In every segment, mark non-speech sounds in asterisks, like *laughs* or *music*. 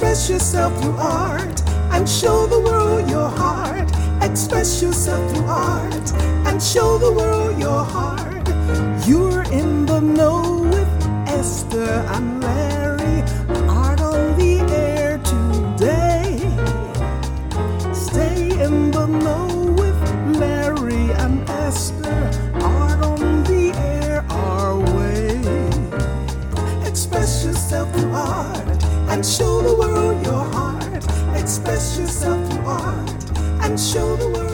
Express yourself through art and show the world your heart. Express yourself through art and show the world your heart. You're in the know with Esther and Larry. Art on the air today. Stay in the know with Larry and Esther. Art on the air our way. Express yourself through art and show the yourself through art and show the world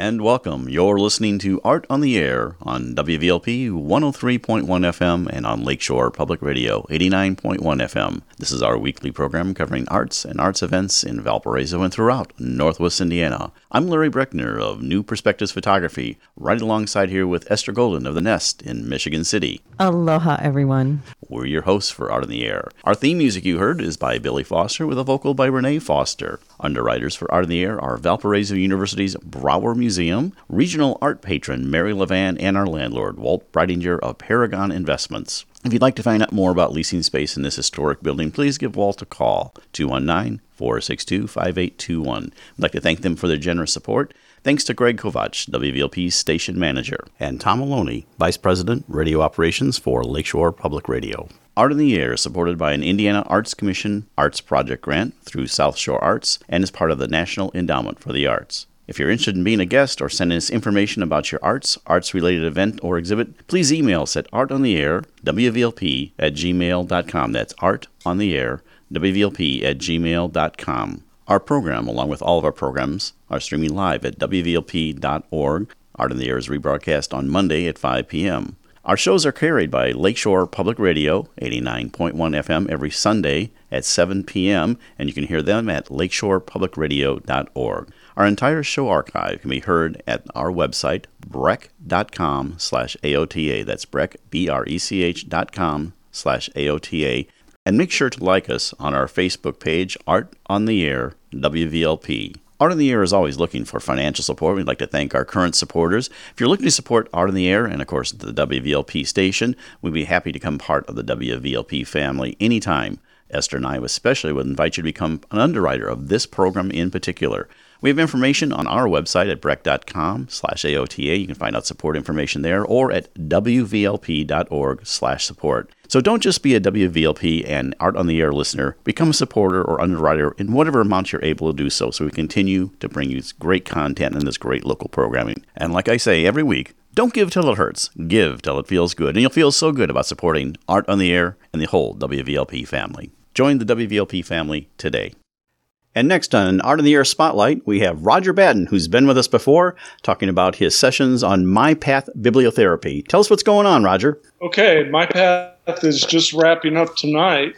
And welcome. You're listening to Art on the Air on WVLP 103.1 FM and on Lakeshore Public Radio 89.1 FM. This is our weekly program covering arts and arts events in Valparaiso and throughout Northwest Indiana. I'm Larry Brechner of New Perspectives Photography, right alongside here with Esther Golden of The Nest in Michigan City. Aloha, everyone. We're your hosts for Art on the Air. Our theme music you heard is by Billy Foster with a vocal by Renee Foster. Underwriters for Art on the Air are Valparaiso University's Brauer Museum, regional art patron Mary Levan, and our landlord Walt Breitinger of Paragon Investments. If you'd like to find out more about leasing space in this historic building, please give Walt a call 219 462 5821. I'd like to thank them for their generous support. Thanks to Greg Kovach, WVLP's station manager, and Tom Maloney, Vice President, Radio Operations for Lakeshore Public Radio. Art in the Air is supported by an Indiana Arts Commission Arts Project grant through South Shore Arts and is part of the National Endowment for the Arts. If you're interested in being a guest or sending us information about your arts, arts related event, or exhibit, please email us at artontheair, WVLP at gmail.com. That's art on the air, WVLP at gmail.com. Our program, along with all of our programs, are streaming live at WVLP.org. Art on the Air is rebroadcast on Monday at 5 p.m. Our shows are carried by Lakeshore Public Radio, 89.1 FM, every Sunday at 7 p.m., and you can hear them at lakeshorepublicradio.org. Our entire show archive can be heard at our website, brech.com slash AOTA. That's brech, B-R-E-C-H dot com slash AOTA. And make sure to like us on our Facebook page, Art on the Air, WVLP. Art on the Air is always looking for financial support. We'd like to thank our current supporters. If you're looking to support Art on the Air and, of course, the WVLP station, we'd be happy to become part of the WVLP family anytime. Esther and I especially would invite you to become an underwriter of this program in particular. We have information on our website at brech.com slash AOTA. You can find out support information there or at wvlp.org slash support. So don't just be a WVLP and Art on the Air listener. Become a supporter or underwriter in whatever amount you're able to do so so we continue to bring you great content and this great local programming. And like I say every week, don't give till it hurts. Give till it feels good. And you'll feel so good about supporting Art on the Air and the whole WVLP family. Join the WVLP family today. And next on Art in the Air Spotlight, we have Roger Batten, who's been with us before, talking about his sessions on My Path Bibliotherapy. Tell us what's going on, Roger. Okay, My Path is just wrapping up tonight.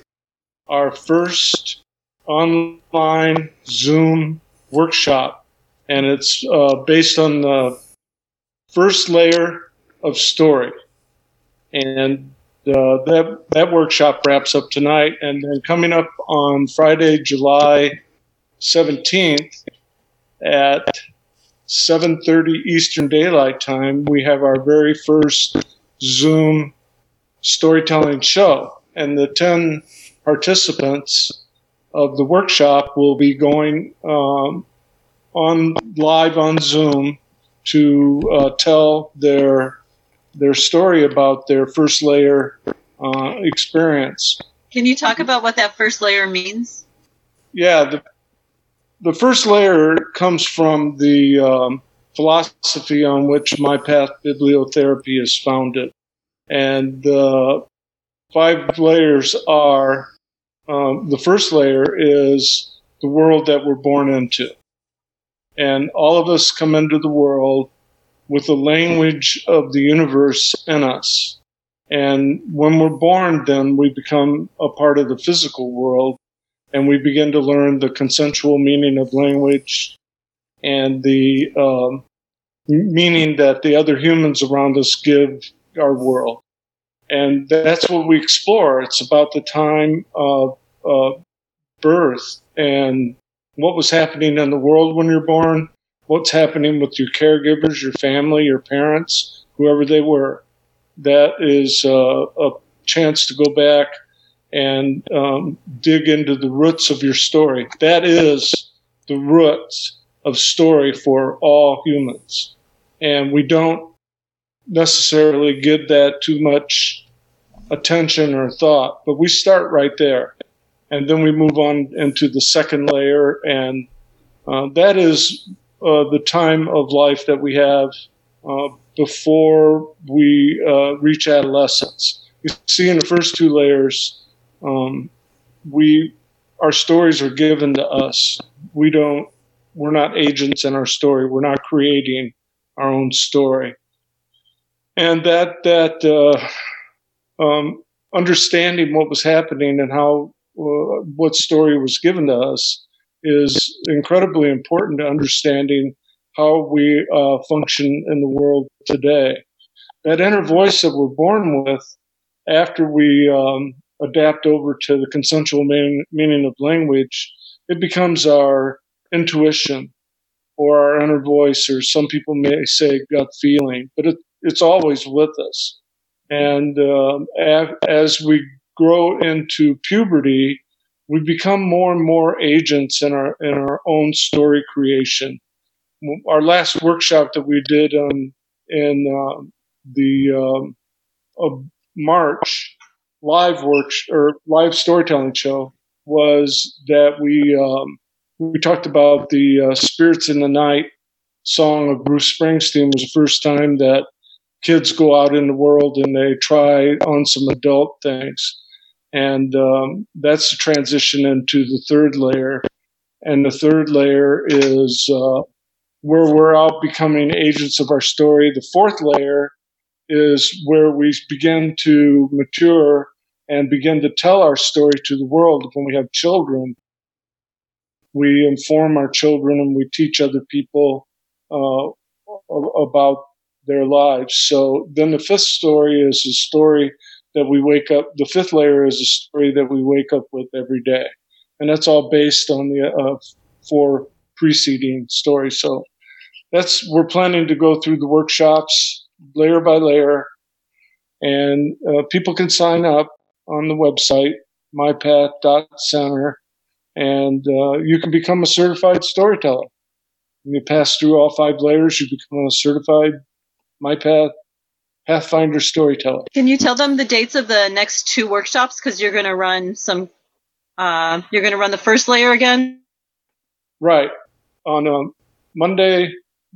Our first online Zoom workshop, and it's uh, based on the first layer of story. And uh, that that workshop wraps up tonight, and then coming up on Friday, July 17th at 7:30 Eastern Daylight Time, we have our very first Zoom storytelling show, and the 10 participants of the workshop will be going um, on live on Zoom to uh, tell their their story about their first layer uh, experience. Can you talk about what that first layer means? Yeah, the the first layer comes from the um, philosophy on which My Path Bibliotherapy is founded. And the five layers are um, the first layer is the world that we're born into. And all of us come into the world with the language of the universe in us. And when we're born, then we become a part of the physical world and we begin to learn the consensual meaning of language and the um, meaning that the other humans around us give our world. And that's what we explore. It's about the time of uh, birth and what was happening in the world when you're born, what's happening with your caregivers, your family, your parents, whoever they were. That is uh, a chance to go back and um, dig into the roots of your story. That is the roots of story for all humans. And we don't necessarily give that too much attention or thought, but we start right there. And then we move on into the second layer, and uh, that is uh, the time of life that we have uh, before we uh, reach adolescence. You see, in the first two layers, um, we our stories are given to us. We don't. We're not agents in our story. We're not creating our own story, and that that uh, um, understanding what was happening and how uh, what story was given to us is incredibly important to understanding how we uh, function in the world today. That inner voice that we're born with after we um, adapt over to the consensual meaning, meaning of language, it becomes our intuition or our inner voice, or some people may say gut feeling, but it, it's always with us. And um, as we grow into puberty, we become more and more agents in our in our own story creation. Our last workshop that we did um, in uh, the March live work or live storytelling show was that we um, we talked about the uh, "Spirits in the Night" song of Bruce Springsteen. was the first time that kids go out in the world and they try on some adult things, and um, that's the transition into the third layer. And the third layer is uh, where we're out becoming agents of our story. The fourth layer is where we begin to mature and begin to tell our story to the world when we have children. We inform our children and we teach other people uh, about their lives. So then the fifth story is a story that we wake up, the fifth layer is a story that we wake up with every day. And that's all based on the uh, four preceding stories. So that's, we're planning to go through the workshops layer by layer, and uh, people can sign up on the website mypath.center, and uh, you can become a certified storyteller. When you pass through all five layers, you become a certified MyPath Pathfinder storyteller. Can you tell them the dates of the next two workshops? Because you're going to run some. Uh, you're going to run the first layer again. Right on um, Monday,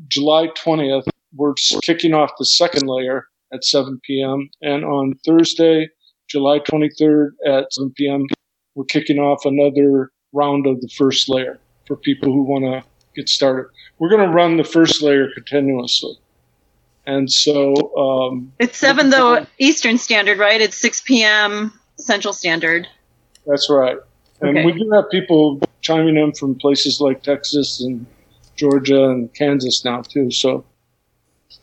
July 20th, we're kicking off the second layer at 7 p.m. And on Thursday, July 23rd at 7 p.m., we're kicking off another round of the first layer for people who want to get started. We're going to run the first layer continuously. And so um, it's seven though Eastern Standard, right? It's six p.m. Central Standard. That's right. And okay. we do have people chiming in from places like Texas and Georgia and Kansas now too. So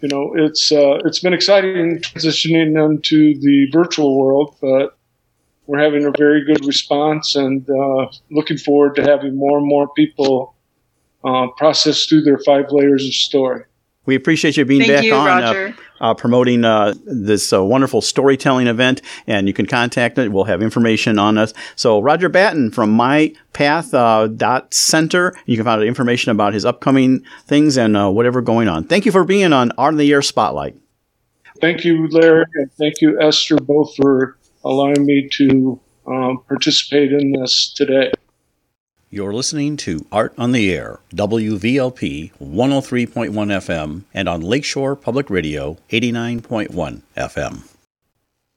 you know, it's uh, it's been exciting transitioning into the virtual world, but we're having a very good response and uh, looking forward to having more and more people uh, process through their five layers of story. We appreciate you being Thank back you, on uh, uh, promoting uh, this uh, wonderful storytelling event, and you can contact it. We'll have information on us. So Roger Batten from MyPath uh, dot Center. You can find information about his upcoming things and uh, whatever going on. Thank you for being on Art of the Air Spotlight. Thank you, Larry, and thank you, Esther, both for allowing me to um, participate in this today. You're listening to Art on the Air, WVLP 103.1 FM, and on Lakeshore Public Radio 89.1 FM.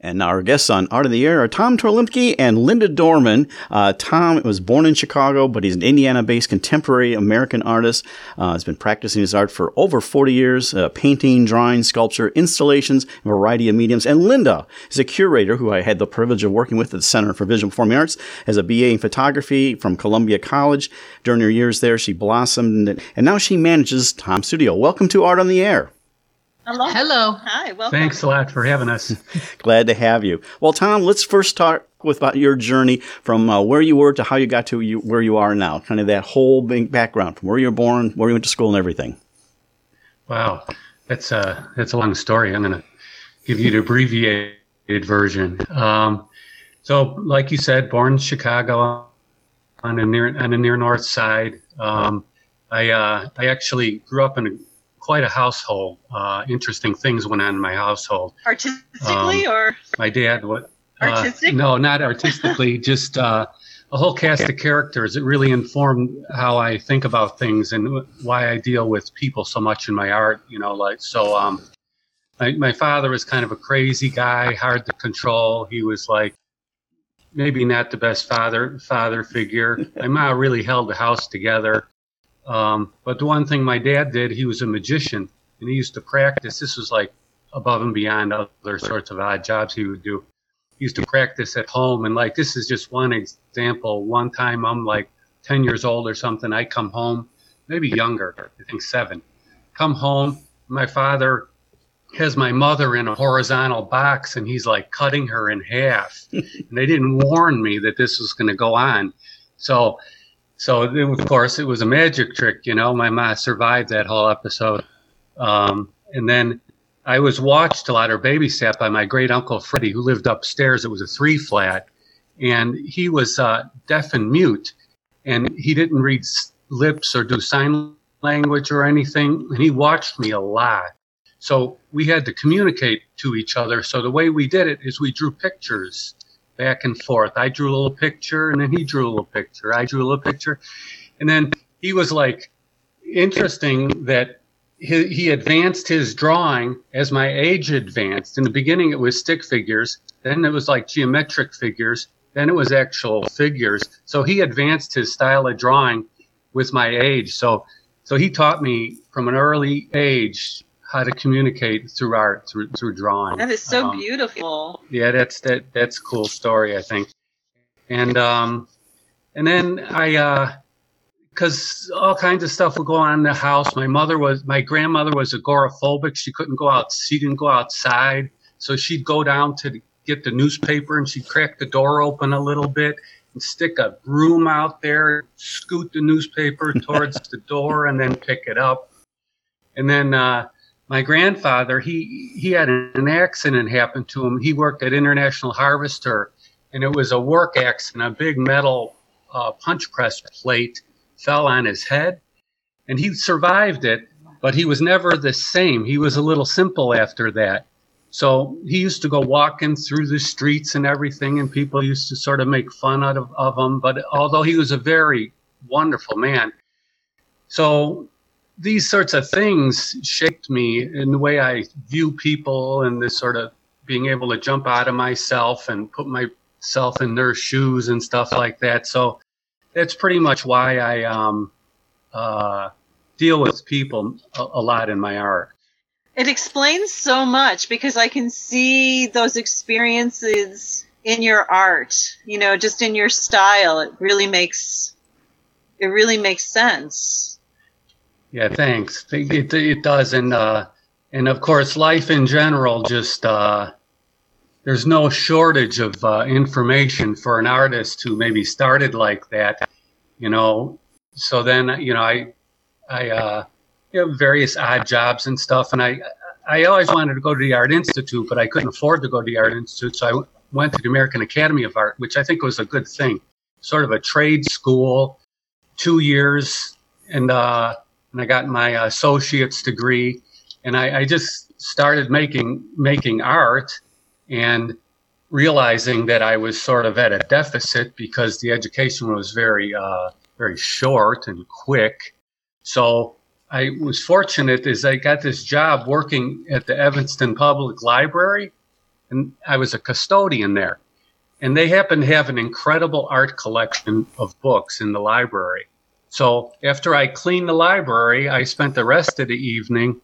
And our guests on Art of the Air are Tom Torluemke and Linda Dorman. Uh, Tom was born in Chicago, but he's an Indiana based contemporary American artist. Uh, has been practicing his art for over 40 years uh, painting, drawing, sculpture, installations, a variety of mediums. And Linda is a curator who I had the privilege of working with at the Center for Visual Performing Arts as a BA in photography from Columbia College. During her years there, she blossomed, and now she manages Tom's Studio. Welcome to Art on the Air. Hello. Hello. Hi. Welcome. Thanks a lot for having us. *laughs* Glad to have you. Well, Tom, let's first talk with about your journey from uh, where you were to how you got to you, where you are now. Kind of that whole big background from where you were born, where you went to school, and everything. Wow, that's a that's a long story. I'm going to give you the abbreviated version. Um, So, like you said, born in Chicago on a near on a near north side. Um, I uh, I actually grew up in a, quite a household. Uh, interesting things went on in my household. Artistically, Um, or My dad what? Artistic? no, not artistically. *laughs* just uh, a whole cast of characters. It really informed how I think about things and why I deal with people so much in my art. You know, like so. Um, my, my father was kind of a crazy guy, hard to control. He was like maybe not the best father father figure. My mom really held the house together. Um, but the one thing my dad did, he was a magician, and he used to practice. This was like above and beyond other sorts of odd jobs he would do. He used to practice at home, and like this is just one example. One time, I'm like 10 years old or something. I come home, maybe younger, I think seven. Come home, my father has my mother in a horizontal box and he's like cutting her in half. *laughs* and they didn't warn me that this was going to go on. So, so it- of course it was a magic trick, you know. My mom survived that whole episode. Um, and then I was watched a lot or babysat by my great uncle Freddie, who lived upstairs. It was a three flat, and he was uh, deaf and mute, and he didn't read lips or do sign language or anything. And he watched me a lot. So we had to communicate to each other. So the way we did it is we drew pictures back and forth. I drew a little picture, and then he drew a little picture. I drew a little picture, and then he was like, interesting that he, he advanced his drawing as my age advanced. In the beginning, it was stick figures. Then it was like geometric figures. Then it was actual figures. So he advanced his style of drawing with my age. So, so he taught me from an early age how to communicate through art, through through drawing. that is so Um, beautiful. yeah, that's that that's a cool story, I think. And um, and then I, uh, because all kinds of stuff would go on in the house. My mother was, my grandmother was agoraphobic. She couldn't go out. She didn't go outside, so she'd go down to get the newspaper and she'd crack the door open a little bit and stick a broom out there, scoot the newspaper towards *laughs* the door, and then pick it up. And then uh, my grandfather, he he had an accident happen to him. He worked at International Harvester, and it was a work accident. A big metal uh, punch press plate fell on his head, and he survived it. But he was never the same. He was a little simple after that. So he used to go walking through the streets and everything, and people used to sort of make fun out of, of him. But although he was a very wonderful man, so these sorts of things shaped me in the way I view people and this sort of being able to jump out of myself and put myself in their shoes and stuff like that. So that's pretty much why I um, uh, deal with people a, a lot in my art. It explains so much because I can see those experiences in your art. You know, just in your style. It really makes it really makes sense. Yeah, thanks. It, it, does, and uh, and of course, life in general just uh, there's no shortage of uh, information for an artist who maybe started like that, you know. So then, you know, I I uh, you various odd jobs and stuff, and I I always wanted to go to the Art Institute, but I couldn't afford to go to the Art Institute, so I went to the American Academy of Art, which I think was a good thing, sort of a trade school, two years, and uh, and I got my associate's degree, and I, I just started making making art, and realizing that I was sort of at a deficit because the education was very uh, very short and quick. So I was fortunate as I got this job working at the Evanston Public Library, and I was a custodian there. And they happen to have an incredible art collection of books in the library. So after I cleaned the library, I spent the rest of the evening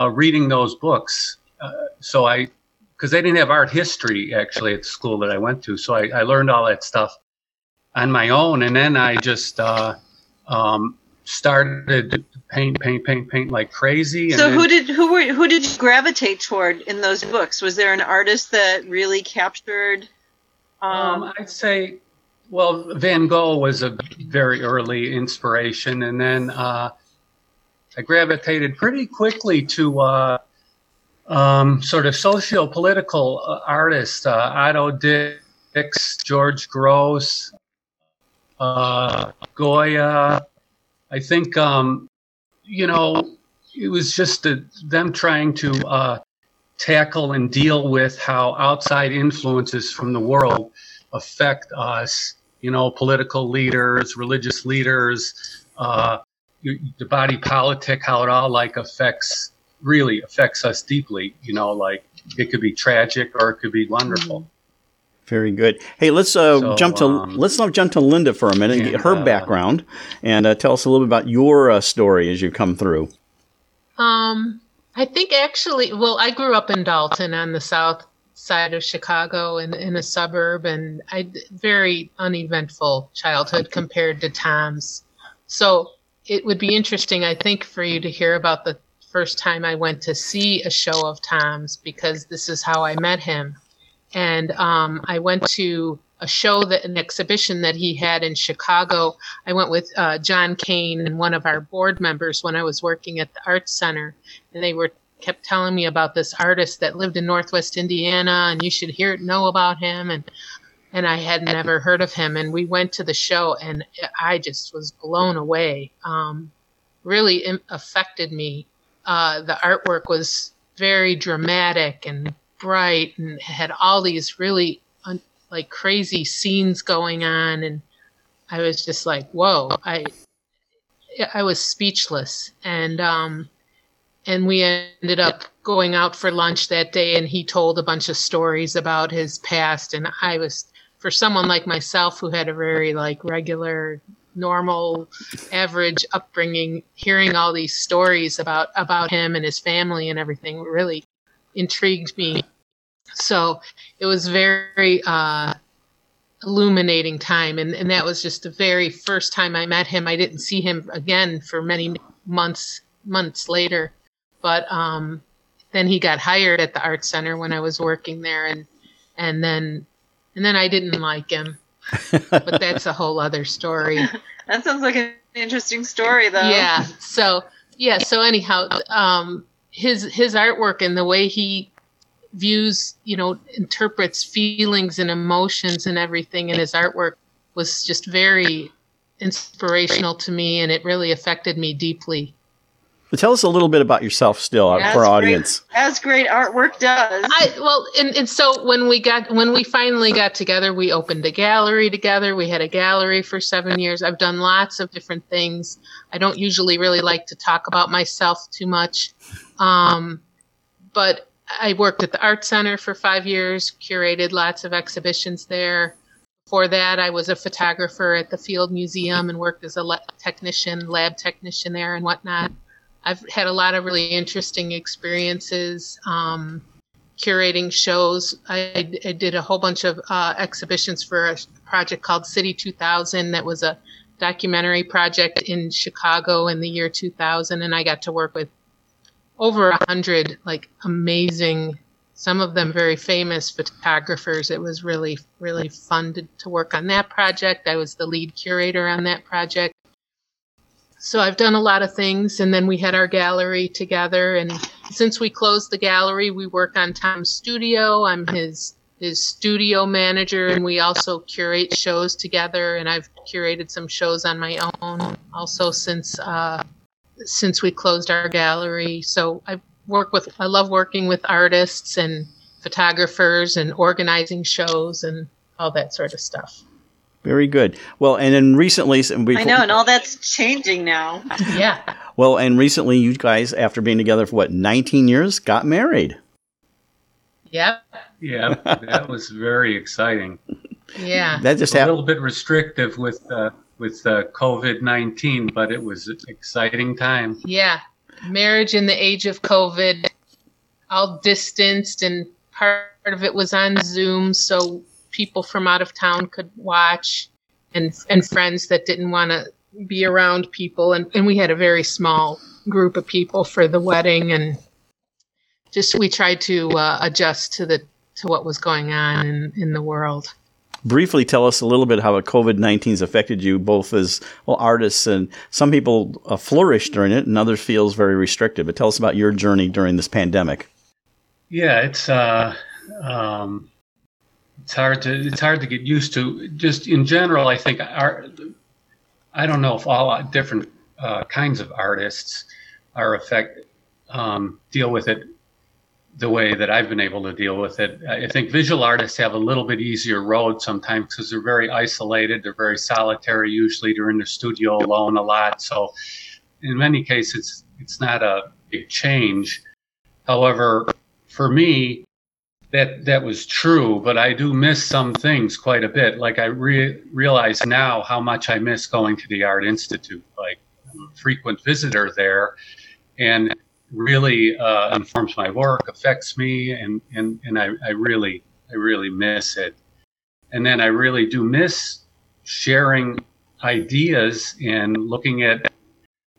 uh, reading those books. Uh, so I, because they didn't have art history actually at the school that I went to, so I, I learned all that stuff on my own, and then I just uh, um, started to paint, paint, paint, paint like crazy. And So then- who did who were who did you gravitate toward in those books? Was there an artist that really captured? Um, Um, I'd say, well, Van Gogh was a very early inspiration, and then uh, I gravitated pretty quickly to uh, um, sort of socio-political uh, artists, uh, Otto Dix George Grosz, uh, Goya. I think, um, you know, it was just a, them trying to uh, tackle and deal with how outside influences from the world affect us. You know, political leaders, religious leaders, uh, the body politic, how it all like affects really affects us deeply. You know, like it could be tragic or it could be wonderful. Very good. Hey, let's uh, so, jump to um, let's now jump to Linda for a minute and, and get her uh, background and uh, tell us a little bit about your uh, story as you come through. Um, I think actually, well, I grew up in Dolton on the south side of Chicago in, in a suburb, and I very uneventful childhood compared to Tom's. So it would be interesting, I think, for you to hear about the first time I went to see a show of Tom's because this is how I met him. And um, I went to a show that an exhibition that he had in Chicago. I went with uh, John Kane and one of our board members when I was working at the Arts Center, and they were kept telling me about this artist that lived in Northwest Indiana, and you should hear know about him. And and I had never heard of him. And we went to the show, and I just was blown away. Um, really affected me. Uh, the artwork was very dramatic and bright, and had all these really un- like crazy scenes going on, and I was just like, "Whoa!" I I was speechless, and um, and we ended up going out for lunch that day and he told a bunch of stories about his past. And i was for someone like myself who had a very like regular normal average upbringing hearing all these stories about about him and his family and everything really intrigued me. So it was very uh, illuminating time. And, and that was just the very first time i met him. I didn't see him again for many months months later but um, then he got hired at the art center when i was working there and and then and then I didn't like him. but that's a whole other story. *laughs* that sounds like an interesting story, though. Yeah. So yeah. So anyhow, um, his his artwork and the way he views, you know, interprets feelings and emotions and everything in his artwork was just very inspirational to me, and it really affected me deeply. But tell us a little bit about yourself still uh, for our audience. as great artwork does. I well, and, and so when we got when we finally got together, we opened a gallery together. We had a gallery for seven years. I've done lots of different things. I don't usually really like to talk about myself too much, um, but I worked at the art center for five years, curated lots of exhibitions there. Before that, I was a photographer at the Field Museum and worked as a technician, lab technician there, and whatnot. I've had a lot of really interesting experiences um, curating shows. I, I, did a whole bunch of uh, exhibitions for a project called City 2000 that was a documentary project in Chicago in the year 2000, and I got to work with over a hundred like amazing, some of them very famous photographers. It was really really fun to, to work on that project. I was the lead curator on that project so I've done a lot of things, and then we had our gallery together. And since we closed the gallery, we work on Tom's studio. I'm his his studio manager, and we also curate shows together. And I've curated some shows on my own also since uh, since we closed our gallery. So I work with I love working with artists and photographers and organizing shows and all that sort of stuff. Very good. Well, and then recently, I know, and all that's changing now. *laughs* yeah. Well, and recently, you guys, after being together for what, 19 years, got married. Yep. Yeah, that was very exciting. Yeah. That just happened a happened. little bit restrictive with uh, with uh, COVID 19, but it was an exciting time. Yeah. Marriage in the age of COVID, all distanced, and part of it was on Zoom. So people from out of town could watch and and friends that didn't want to be around people. And, and we had a very small group of people for the wedding and just we tried to uh, adjust to the to what was going on in, in the world. Briefly tell us a little bit how covid-19 has affected you both as well artists and some people uh, flourish during it and others feels very restricted but tell us about your journey during this pandemic. Yeah it's uh um it's hard to it's hard to get used to. Just in general, I think our I don't know if all different uh, kinds of artists are affect um, deal with it the way that I've been able to deal with it. I think visual artists have a little bit easier road sometimes because they're very isolated. They're very solitary. Usually, they're in their studio alone a lot. So, in many cases, it's not a big change. However, for me, that that was true, but I do miss some things quite a bit. Like I re- realize now how much I miss going to the Art Institute. Like I'm a frequent visitor there, and really uh, informs my work, affects me, and and and I, I really I really miss it. And then I really do miss sharing ideas and looking at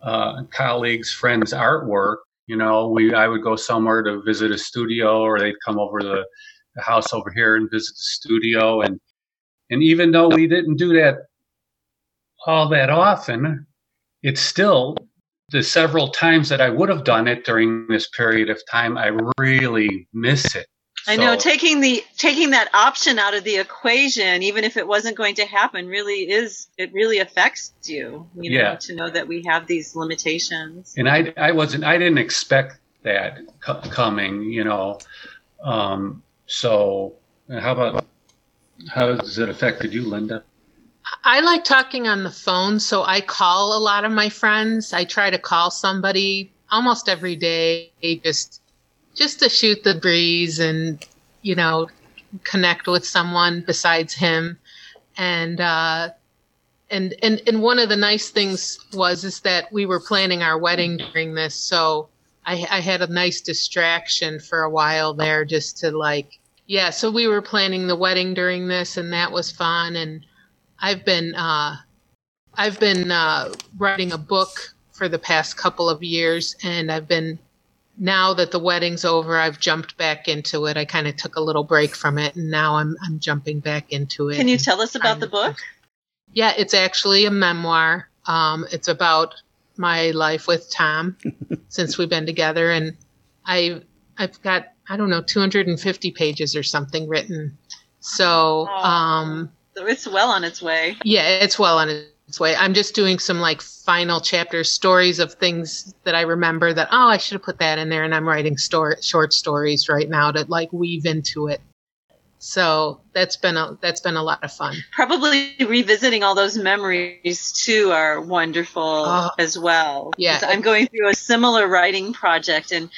uh, colleagues, friends' artwork. You know, we I would go somewhere to visit a studio, or they'd come over the, the house over here and visit the studio, and and even though we didn't do that all that often, it's still the several times that I would have done it during this period of time, I really miss it. I know taking the taking that option out of the equation, even if it wasn't going to happen, really is it really affects you. You know, Yeah. to know that we have these limitations. and I, I wasn't, I didn't expect that co- coming, you know. Um, so, how about how has it affected you, Linda? I like talking on the phone, so I call a lot of my friends. I try to call somebody almost every day, just just to shoot the breeze and you know connect with someone besides him. And uh, and and and one of the nice things was is that we were planning our wedding during this, so I, I had a nice distraction for a while there, just to like yeah. So we were planning the wedding during this, and that was fun and. I've been uh, I've been uh, writing a book for the past couple of years, and I've been now that the wedding's over, I've jumped back into it. I kind of took a little break from it, and now I'm I'm jumping back into it. Can you tell us about the book? Yeah, it's actually a memoir. Um, it's about my life with Tom *laughs* since we've been together, and I I've got I don't know 250 pages or something written. So um, So it's well on its way. yeah, it's well on its way. I'm just doing some like final chapter stories of things that I remember that oh I should have put that in there, and I'm writing story short stories right now to like weave into it. So that's been a that's been a lot of fun. Probably revisiting all those memories too are wonderful Oh. as well. Yeah. I'm going through a similar writing project and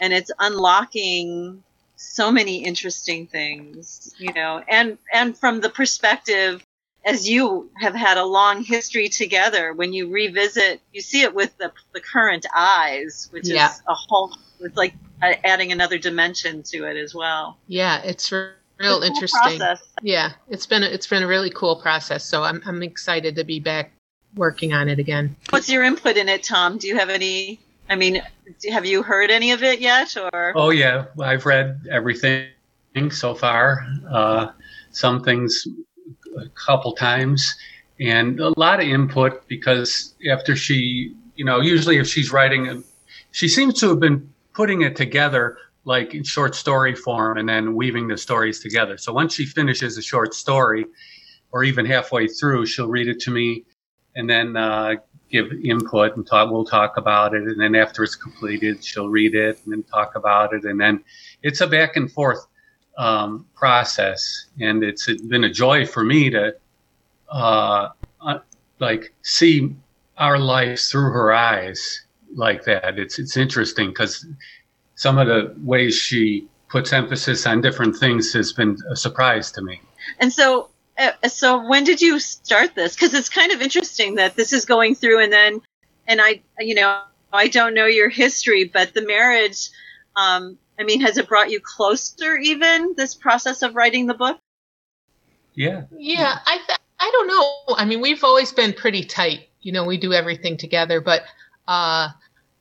and it's unlocking so many interesting things, you know, and and from the perspective as you have had a long history together, when you revisit, you see it with the, the current eyes, which Yeah. is a whole, it's like uh, adding another dimension to it as well. Yeah, it's re- It's a real cool interesting. process. Yeah, it's been a, it's been a really cool process. So I'm I'm excited to be back working on it again. What's your input in it, Tom? Do you have any? I mean, do- have you heard any of it yet, or Oh yeah, I've read everything so far. Uh, some things a couple times, and a lot of input because after she, you know, usually if she's writing, she seems to have been putting it together like in short story form and then weaving the stories together. So once she finishes a short story, or even halfway through, she'll read it to me, and then uh, give input and talk. We'll talk about it, and then after it's completed, she'll read it and then talk about it, and then it's a back and forth um, process, and it's been a joy for me to uh, uh, like see our lives through her eyes like that. It's it's interesting because some of the ways she puts emphasis on different things has been a surprise to me. and so uh, so when did you start this? Because it's kind of interesting that this is going through, and then and I you know I don't know your history, but the marriage. Um, I mean, has it brought you closer even this process of writing the book? Yeah. Yeah, I th- I don't know. I mean, we've always been pretty tight. You know, we do everything together. But uh,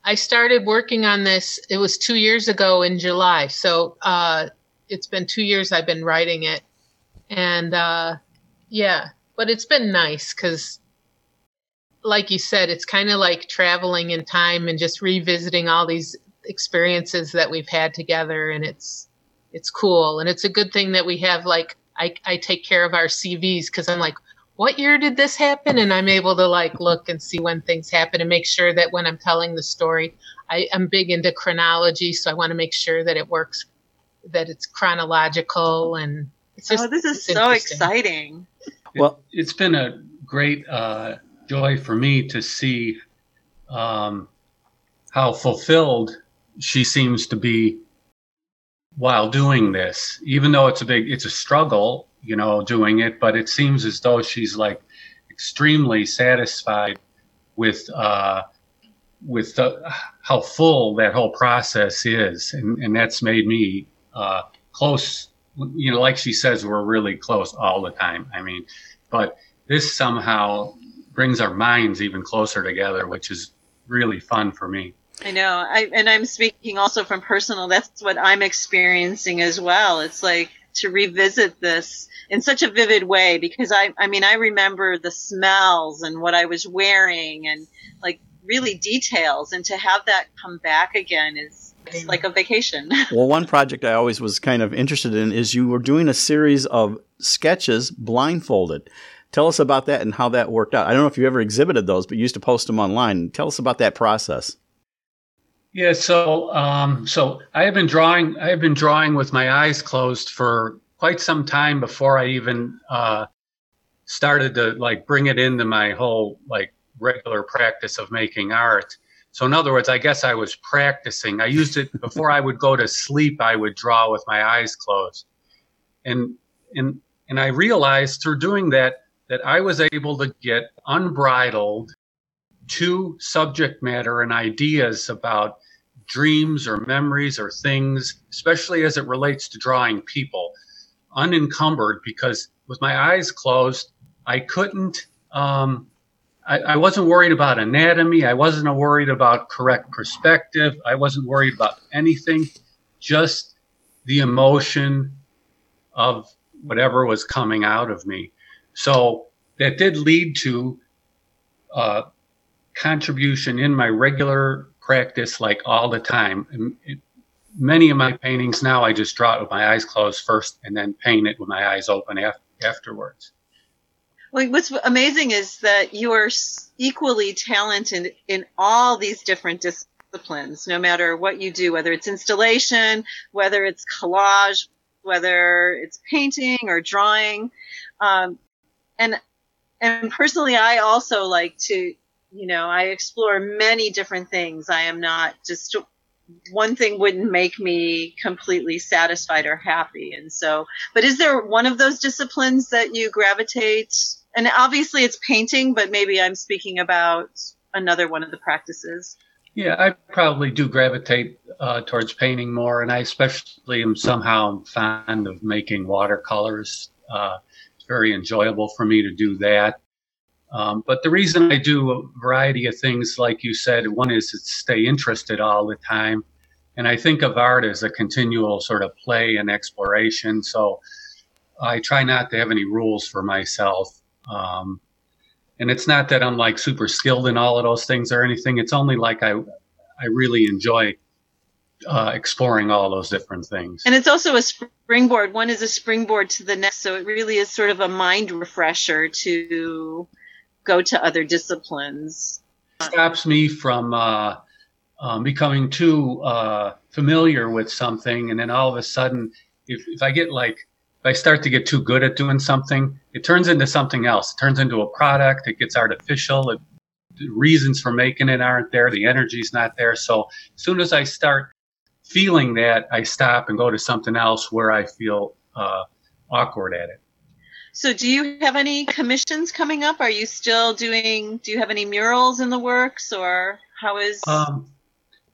I started working on this. It was two years ago in July. So uh, it's been two years I've been writing it, and uh, yeah. But it's been nice because, like you said, it's kind of like traveling in time and just revisiting all these experiences that we've had together, and it's it's cool and it's a good thing that we have like I, I take care of our CVs because I'm like, what year did this happen? And I'm able to like look and see when things happen and make sure that when I'm telling the story, I, am big into chronology, so I want to make sure that it works, that it's chronological and it's just. Oh, this is so exciting! Well, it, has been a great uh, joy for me to see um, how fulfilled she seems to be while doing this, even though it's a big, it's a struggle, you know, doing it, but it seems as though she's like extremely satisfied with, uh, with the, how full that whole process is. And, and that's made me, uh, close, you know, like she says, we're really close all the time. I mean, but this somehow brings our minds even closer together, which is really fun for me. I know. I and I'm speaking also from personal. That's what I'm experiencing as well. It's like to revisit this in such a vivid way because I I mean I remember the smells and what I was wearing and like really details and to have that come back again is it's like a vacation. *laughs* well, one project I always was kind of interested in is you were doing a series of sketches blindfolded. Tell us about that and how that worked out. I don't know if you ever exhibited those, but you used to post them online. Tell us about that process. Yeah, so um, so I have been drawing. I have been drawing with my eyes closed for quite some time before I even uh, started to like bring it into my whole like regular practice of making art. So in other words, I guess I was practicing. I used it *laughs* before I would go to sleep. I would draw with my eyes closed, and and and I realized through doing that that I was able to get unbridled to subject matter and ideas about dreams or memories or things, especially as it relates to drawing people, unencumbered because with my eyes closed, I couldn't, um, I, I wasn't worried about anatomy. I wasn't worried about correct perspective. I wasn't worried about anything, just the emotion of whatever was coming out of me. So that did lead to uh, contribution in my regular practice like all the time. Many of my paintings now, I just draw it with my eyes closed first and then paint it with my eyes open af- afterwards. Well, what's amazing is that you are equally talented in all these different disciplines, no matter what you do, whether it's installation, whether it's collage, whether it's painting or drawing. Um, and and personally, I also like to you know, I explore many different things. I am not just one thing wouldn't make me completely satisfied or happy. And so, but is there one of those disciplines that you gravitate? And obviously it's painting, but maybe I'm speaking about another one of the practices. Yeah, I probably do gravitate uh, towards painting more, and I especially am somehow fond of making watercolors. Uh, it's very enjoyable for me to do that. Um, but the reason I do a variety of things, like you said, one is to stay interested all the time. And I think of art as a continual sort of play and exploration. So I try not to have any rules for myself. Um, and it's not that I'm like super skilled in all of those things or anything. It's only like I, I really enjoy uh, exploring all those different things. And it's also a springboard. One is a springboard to the next. So it really is sort of a mind refresher to go to other disciplines. Stops me from uh, um, becoming too uh, familiar with something, and then all of a sudden, if, if I get like, if I start to get too good at doing something, it turns into something else. It turns into a product. It gets artificial. It, the reasons for making it aren't there. The energy's not there. So as soon as I start feeling that, I stop and go to something else where I feel uh, awkward at it. So, do you have any commissions coming up? Are you still doing? Do you have any murals in the works, or how is? Um,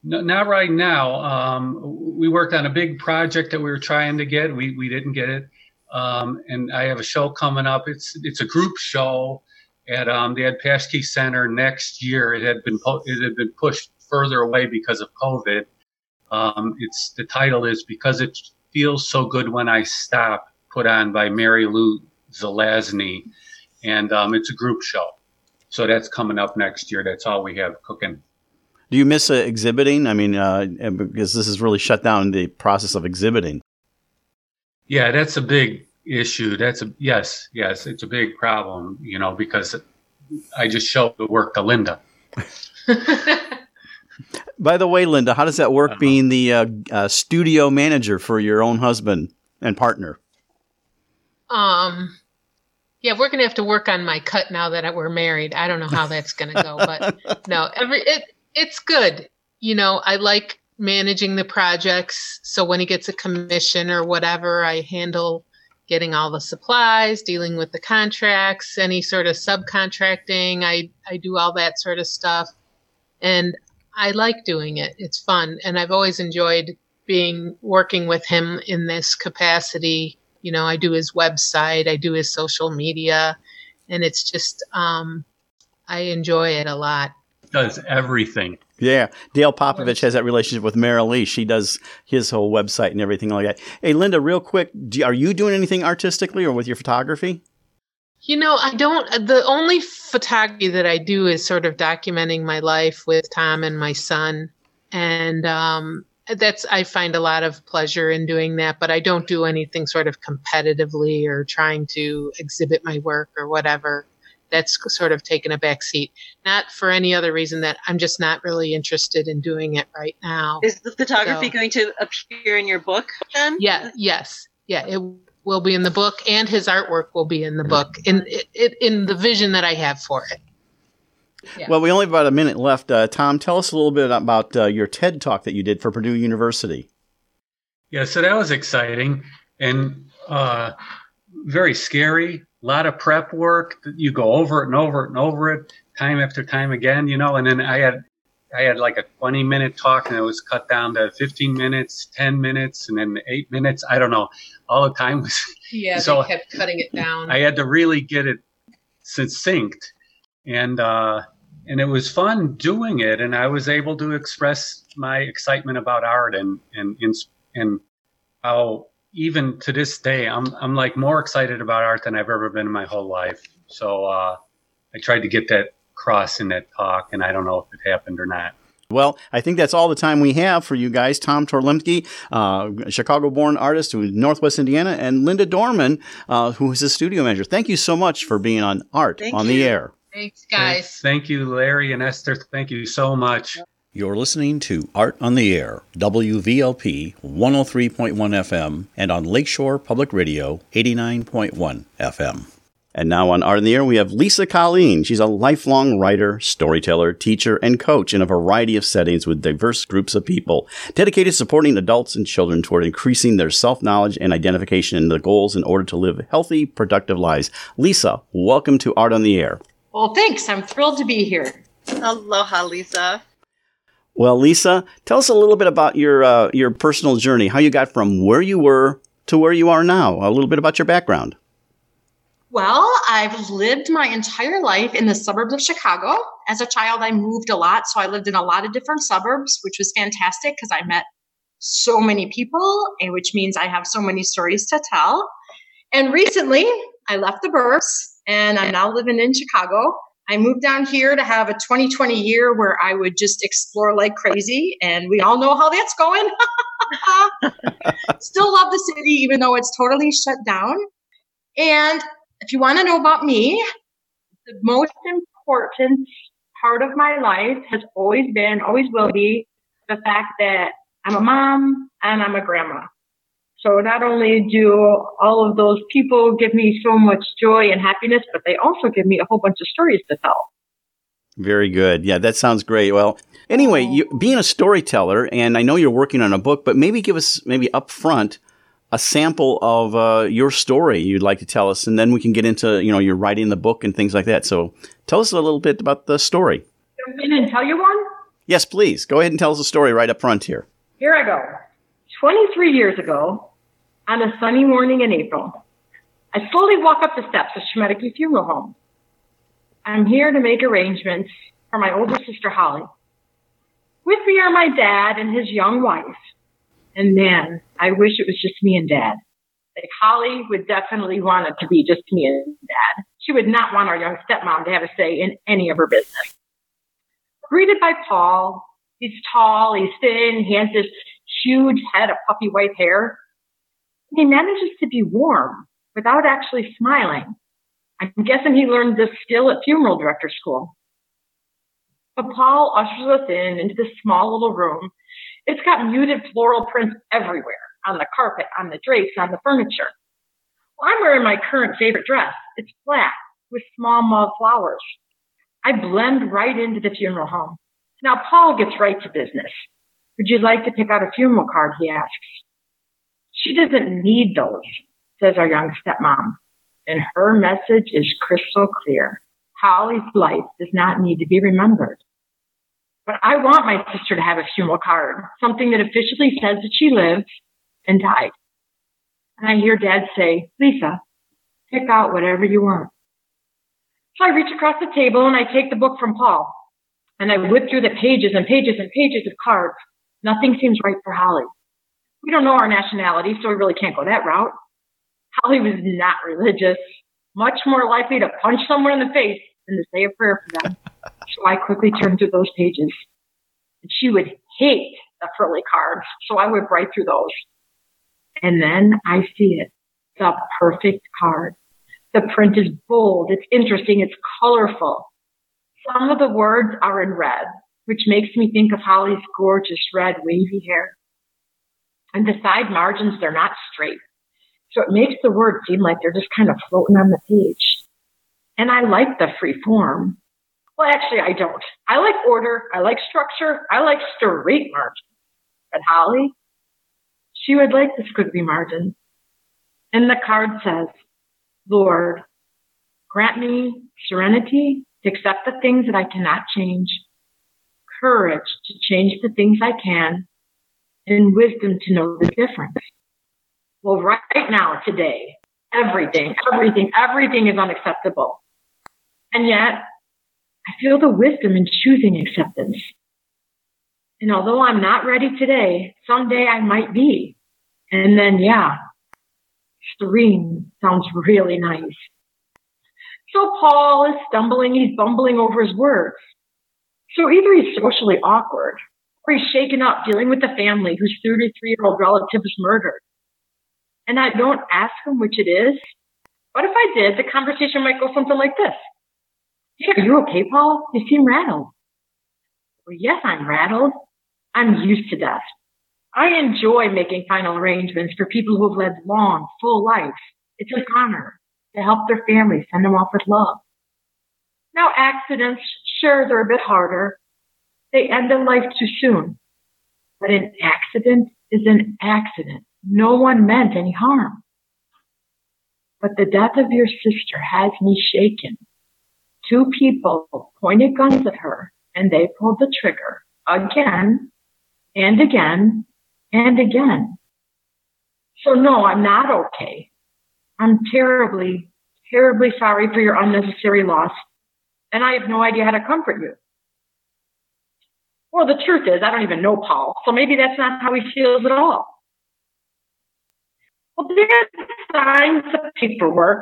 no, not right now. Um, we worked on a big project that we were trying to get. We we didn't get it, um, and I have a show coming up. It's it's a group show at um, the Ed Paschke Center next year. It had been it had been pushed further away because of COVID. Um, it's the title is because it feels so good when I stop. Put on by Mary Lou Zelazny, and um, it's a group show. So that's coming up next year. That's all we have cooking. Do you miss uh, exhibiting? I mean, uh, because this has really shut down the process of exhibiting. Yeah, that's a big issue. That's a yes, yes, it's a big problem, you know, because I just show the work to Linda. *laughs* By the way, Linda, how does that work Uh-huh. being the uh, uh, studio manager for your own husband and partner? Um, yeah, we're gonna have to work on my cut now that we're married. I don't know how that's gonna go, but *laughs* no, every it it's good. You know, I like managing the projects. So when he gets a commission or whatever, I handle getting all the supplies, dealing with the contracts, any sort of subcontracting. I I do all that sort of stuff, and I like doing it. It's fun, and I've always enjoyed being working with him in this capacity you know i do his website i do his social media and it's just um i enjoy it a lot Does everything. Yeah, Dale Popovich has that relationship with Merrill Lee. She does his whole website and everything like that. Hey, Linda, real quick, do, are you doing anything artistically or with your photography? you know i don't the only photography that i do is sort of documenting my life with tom and my son and um that's i find a lot of pleasure in doing that but i don't do anything sort of competitively or trying to exhibit my work or whatever. That's sort of taken a back seat. Not for any other reason that i'm just not really interested in doing it right now. Is the photography So- going to appear in your book then? yeah yes. Yeah it will be in the book and his artwork will be in the book in it in the vision that i have for it Yeah. Well, we only have about a minute left. Uh, Tom, tell us a little bit about uh, your TED talk that you did for Purdue University. Yeah, so that was exciting and uh, very scary. A lot of prep work. You go over it and over it and over it, time after time again, you know. And then I had, I had like a 20 minute talk, and it was cut down to 15 minutes, 10 minutes, and then eight minutes. I don't know. All the time was. yeah *laughs* So- they kept cutting it down I had to really get it succinct, and uh, and it was fun doing it, and I was able to express my excitement about art and and and, and how even to this day I'm I'm like more excited about art than I've ever been in my whole life. So uh, I tried to get that cross in that talk, and I don't know if it happened or not. Well, I think that's all the time we have for you guys. Tom Torluemke, uh, Chicago-born artist who is Northwest Indiana, and Linda Dorman, uh, who is a studio manager. Thank you so much for being on Art Thank on the. Air. Thanks guys Thank you, Larry and Esther. Thank you so much. You're listening to Art on the Air, WVLP 103.1 FM, and on Lakeshore Public Radio 89.1 FM. And now on Art in the Air, we have Lisa Colleen. She's a lifelong writer, storyteller, teacher, and coach in a variety of settings with diverse groups of people, dedicated to supporting adults and children toward increasing their self knowledge and identification in their goals in order to live healthy, productive lives. Lisa, welcome to Art on the Air. Well, thanks. I'm thrilled to be here. Aloha, Lisa. Well, Lisa, tell us a little bit about your uh, your personal journey, how you got from where you were to where you are now. A little bit about your background. Well, I've lived my entire life in the suburbs of Chicago. As a child, I moved a lot. So I lived in a lot of different suburbs, which was fantastic because I met so many people, and which means I have so many stories to tell. And recently, I left the burbs and I'm now living in Chicago. I moved down here to have a 2020 year where I would just explore like crazy, and we all know how that's going. *laughs* Still love the city, even though it's totally shut down. And if you want to know about me, the most important part of my life has always been, always will be, the fact that I'm a mom and I'm a grandma. So not only do all of those people give me so much joy and happiness, but they also give me a whole bunch of stories to tell. Very good. Yeah, that sounds great. Well, anyway, you, being a storyteller, and I know you're working on a book, but maybe give us maybe up front a sample of uh, your story you'd like to tell us, and then we can get into you know you're writing the book and things like that. So tell us a little bit about the story. Jump in and tell you one? Yes, please go ahead and tell us a story right up front here. Here I go. 23 years ago, on a sunny morning in April, I slowly walk up the steps of Schmedeke Funeral Home. I'm here to make arrangements for my older sister Holly. With me are my dad and his young wife. And man, I wish it was just me and dad. Like Holly would definitely want it to be just me and dad. She would not want our young stepmom to have a say in any of her business. Greeted by Paul. He's tall, he's thin, he has this huge head of puppy white hair. He manages to be warm, without actually smiling. I'm guessing he learned this skill at funeral director school. But Paul ushers us in into this small little room. It's got muted floral prints everywhere on the carpet, on the drapes, on the furniture. Well, I'm wearing my current favorite dress. It's black with small mauve flowers. I blend right into the funeral home. Now, Paul gets right to business. Would you like to pick out a funeral card? He asks. She doesn't need those, says our young stepmom. And her message is crystal clear. Holly's life does not need to be remembered. But I want my sister to have a funeral card, something that officially says that she lived and died. And I hear dad say, Lisa, pick out whatever you want. So I reach across the table and I take the book from Paul and I whip through the pages and pages and pages of cards. Nothing seems right for Holly. We don't know our nationality, so we really can't go that route. Holly was not religious, much more likely to punch someone in the face than to say a prayer for them. *laughs* so I quickly turned through those pages. And she would hate the frilly cards, so I would write through those. And then I see it. The perfect card. The print is bold, it's interesting, it's colorful. Some of the words are in red, which makes me think of Holly's gorgeous red wavy hair. And the side margins, they're not straight. So it makes the words seem like they're just kind of floating on the page. And I like the free form. Well, actually, I don't. I like order. I like structure. I like straight margins. But Holly, she would like the squiggly margins. And the card says, Lord, grant me serenity to accept the things that I cannot change, courage to change the things I can, and wisdom to know the difference. Well, right now, today, everything, everything, everything is unacceptable. And yet, I feel the wisdom in choosing acceptance. And although I'm not ready today, someday I might be. And then, yeah, serene sounds really nice. So Paul is stumbling, he's bumbling over his words. So either he's socially awkward or shaken up dealing with the family whose 33 year old relative was murdered. And I don't ask him which it is. But if I did, the conversation might go something like this. Hey, are you okay, Paul? You seem rattled. Well, yes, I'm rattled. I'm used to death. I enjoy making final arrangements for people who have led long, full lives. It's an honor to help their families send them off with love. Now, accidents, sure, they're a bit harder. They end their life too soon. But an accident is an accident. No one meant any harm. But the death of your sister has me shaken. Two people pointed guns at her and they pulled the trigger again and again and again. So no, I'm not okay. I'm terribly, terribly sorry for your unnecessary loss, and I have no idea how to comfort you. Well, the truth is, I don't even know Paul, so maybe that's not how he feels at all. Well, Dad signs the paperwork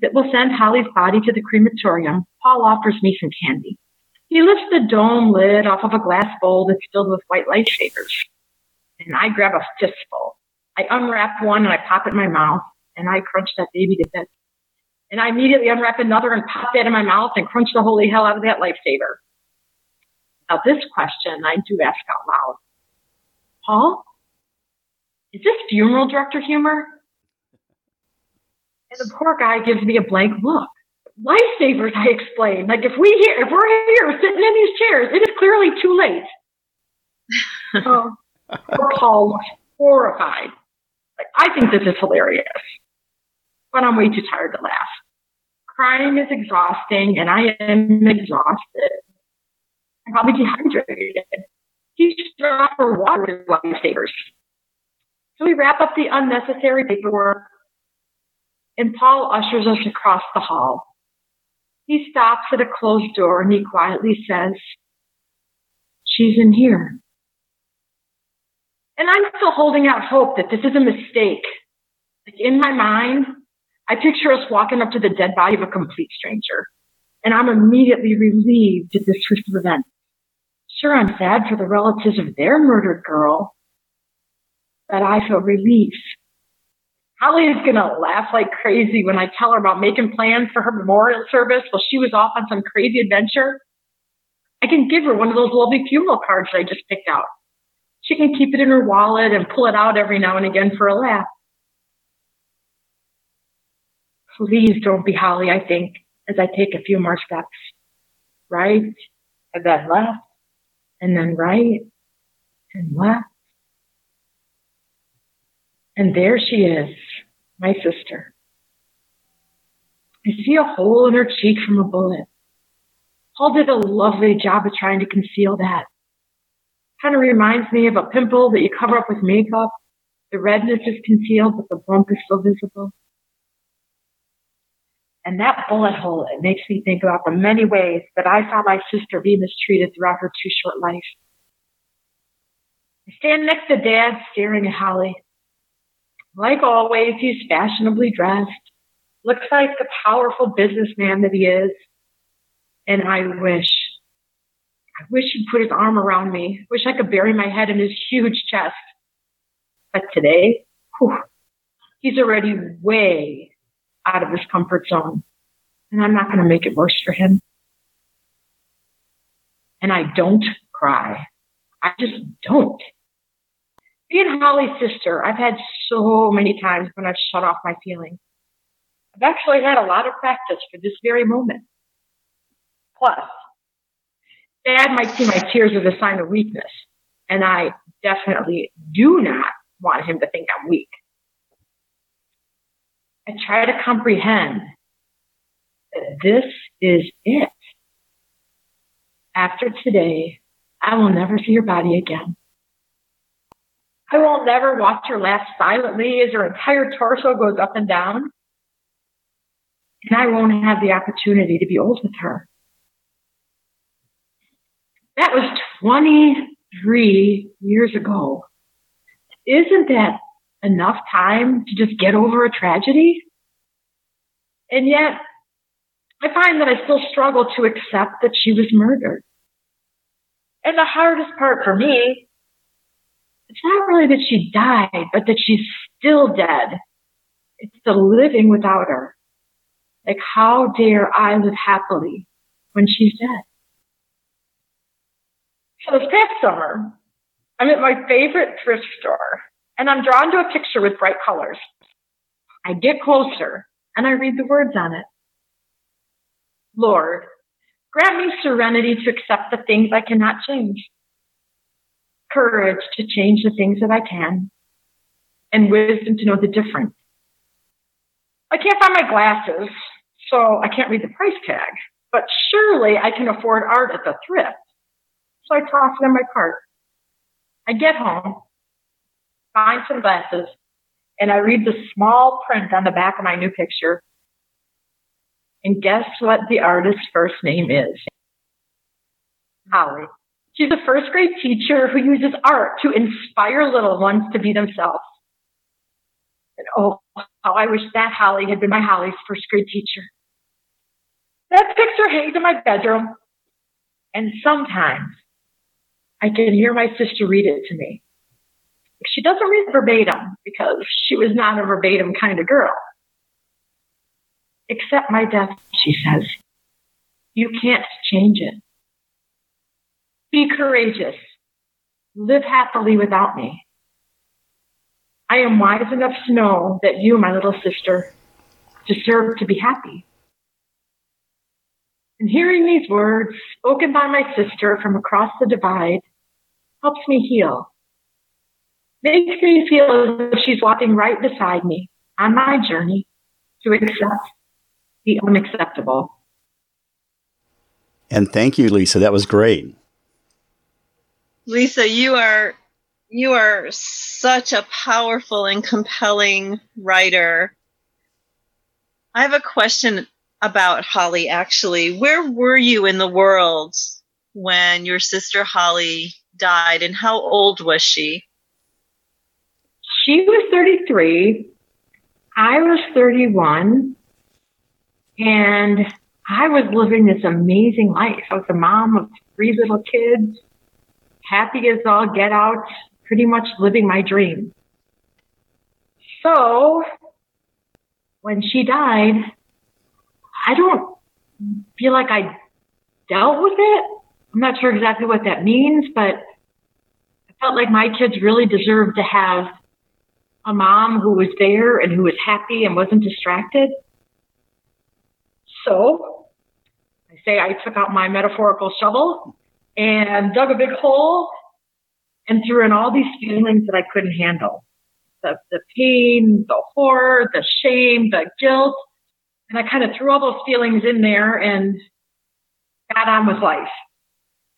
that will send Holly's body to the crematorium. Paul offers me some candy. He lifts the dome lid off of a glass bowl that's filled with white lifesavers. And I grab a fistful. I unwrap one and I pop it in my mouth and I crunch that baby to bits. And I immediately unwrap another and pop that in my mouth and crunch the holy hell out of that lifesaver. Now this question I do ask out loud. Paul, is this funeral director humor? And the poor guy gives me a blank look. Lifesavers, I explain. Like if we here, if we're here sitting in these chairs, it is clearly too late. *laughs* oh, Paul looks horrified. Like, I think this is hilarious but I'm way too tired to laugh. Crying is exhausting, and I am exhausted. Probably dehydrated. He should offer water lifesavers. So we wrap up the unnecessary paperwork, and Paul ushers us across the hall. He stops at a closed door and he quietly says, She's in here. And I'm still holding out hope that this is a mistake. Like in my mind, I picture us walking up to the dead body of a complete stranger, and I'm immediately relieved at this twist of events. Sure, I'm sad for the relatives of their murdered girl, but I feel relief Holly is going to laugh like crazy when I tell her about making plans for her memorial service while she was off on some crazy adventure. I can give her one of those lovely funeral cards that I just picked out. She can keep it in her wallet and pull it out every now and again for a laugh. Please don't be Holly, I think, as I take a few more steps. Right, and then left, and then right, and left. And there she is, my sister. I see a hole in her cheek from a bullet. Paul did a lovely job of trying to conceal that. Kind of reminds me of a pimple that you cover up with makeup. The redness is concealed, but the bump is still visible. And that bullet hole, it makes me think about the many ways that I saw my sister be mistreated throughout her too short life. I stand next to Dad staring at Holly. Like always, he's fashionably dressed, looks like the powerful businessman that he is. And I wish, I wish he'd put his arm around me. Wish I could bury my head in his huge chest. But today, whew, he's already way out of his comfort zone. And I'm not going to make it worse for him. And I don't cry. I just don't. Being Holly's sister, I've had so many times when I've shut off my feelings. I've actually had a lot of practice for this very moment. Plus, Dad might see my tears as a sign of weakness, and I definitely do not want him to think I'm weak. I try to comprehend that this is it. After today, I will never see your body again. I will never watch her laugh silently as her entire torso goes up and down. And I won't have the opportunity to be old with her. That was 23 years ago. Isn't that enough time to just get over a tragedy? And yet, I find that I still struggle to accept that she was murdered. And the hardest part for me, it's not really that she died, but that she's still dead. It's the living without her. Like, how dare I live happily when she's dead? So this past summer, I'm at my favorite thrift store and I'm drawn to a picture with bright colors. I get closer and I read the words on it. Lord, grant me serenity to accept the things I cannot change, courage to change the things that I can, and wisdom to know the difference. I can't find my glasses, so I can't read the price tag, but surely I can afford art at the thrift. So I toss it in my cart. I get home, find some glasses, and I read the small print on the back of my new picture. And guess what the artist's first name is? Holly. She's a first grade teacher who uses art to inspire little ones to be themselves. And oh, how I wish that Holly had been my Holly's first grade teacher. That picture hangs in my bedroom. And sometimes I can hear my sister read it to me. She doesn't read verbatim because she was not a verbatim kind of girl. Accept my death, she says. You can't change it. Be courageous. Live happily without me. I am wise enough to know that you, my little sister, deserve to be happy. And hearing these words spoken by my sister from across the divide helps me heal. Makes me feel as if she's walking right beside me on my journey to accept the unacceptable. And thank you, Lisa. That was great. Lisa, you are you are such a powerful and compelling writer. I have a question about Holly actually. Where were you in the world when your sister Holly died and how old was she? She was 33. I was 31. And I was living this amazing life. I was a mom of three little kids, happy as all get out, pretty much living my dream. So when she died, I don't feel like I dealt with it. I'm not sure exactly what that means, but I felt like my kids really deserved to have a mom who was there and who was happy and wasn't distracted. So I say I took out my metaphorical shovel and dug a big hole and threw in all these feelings that I couldn't handle. The, the pain, the horror, the shame, the guilt. And I kind of threw all those feelings in there and got on with life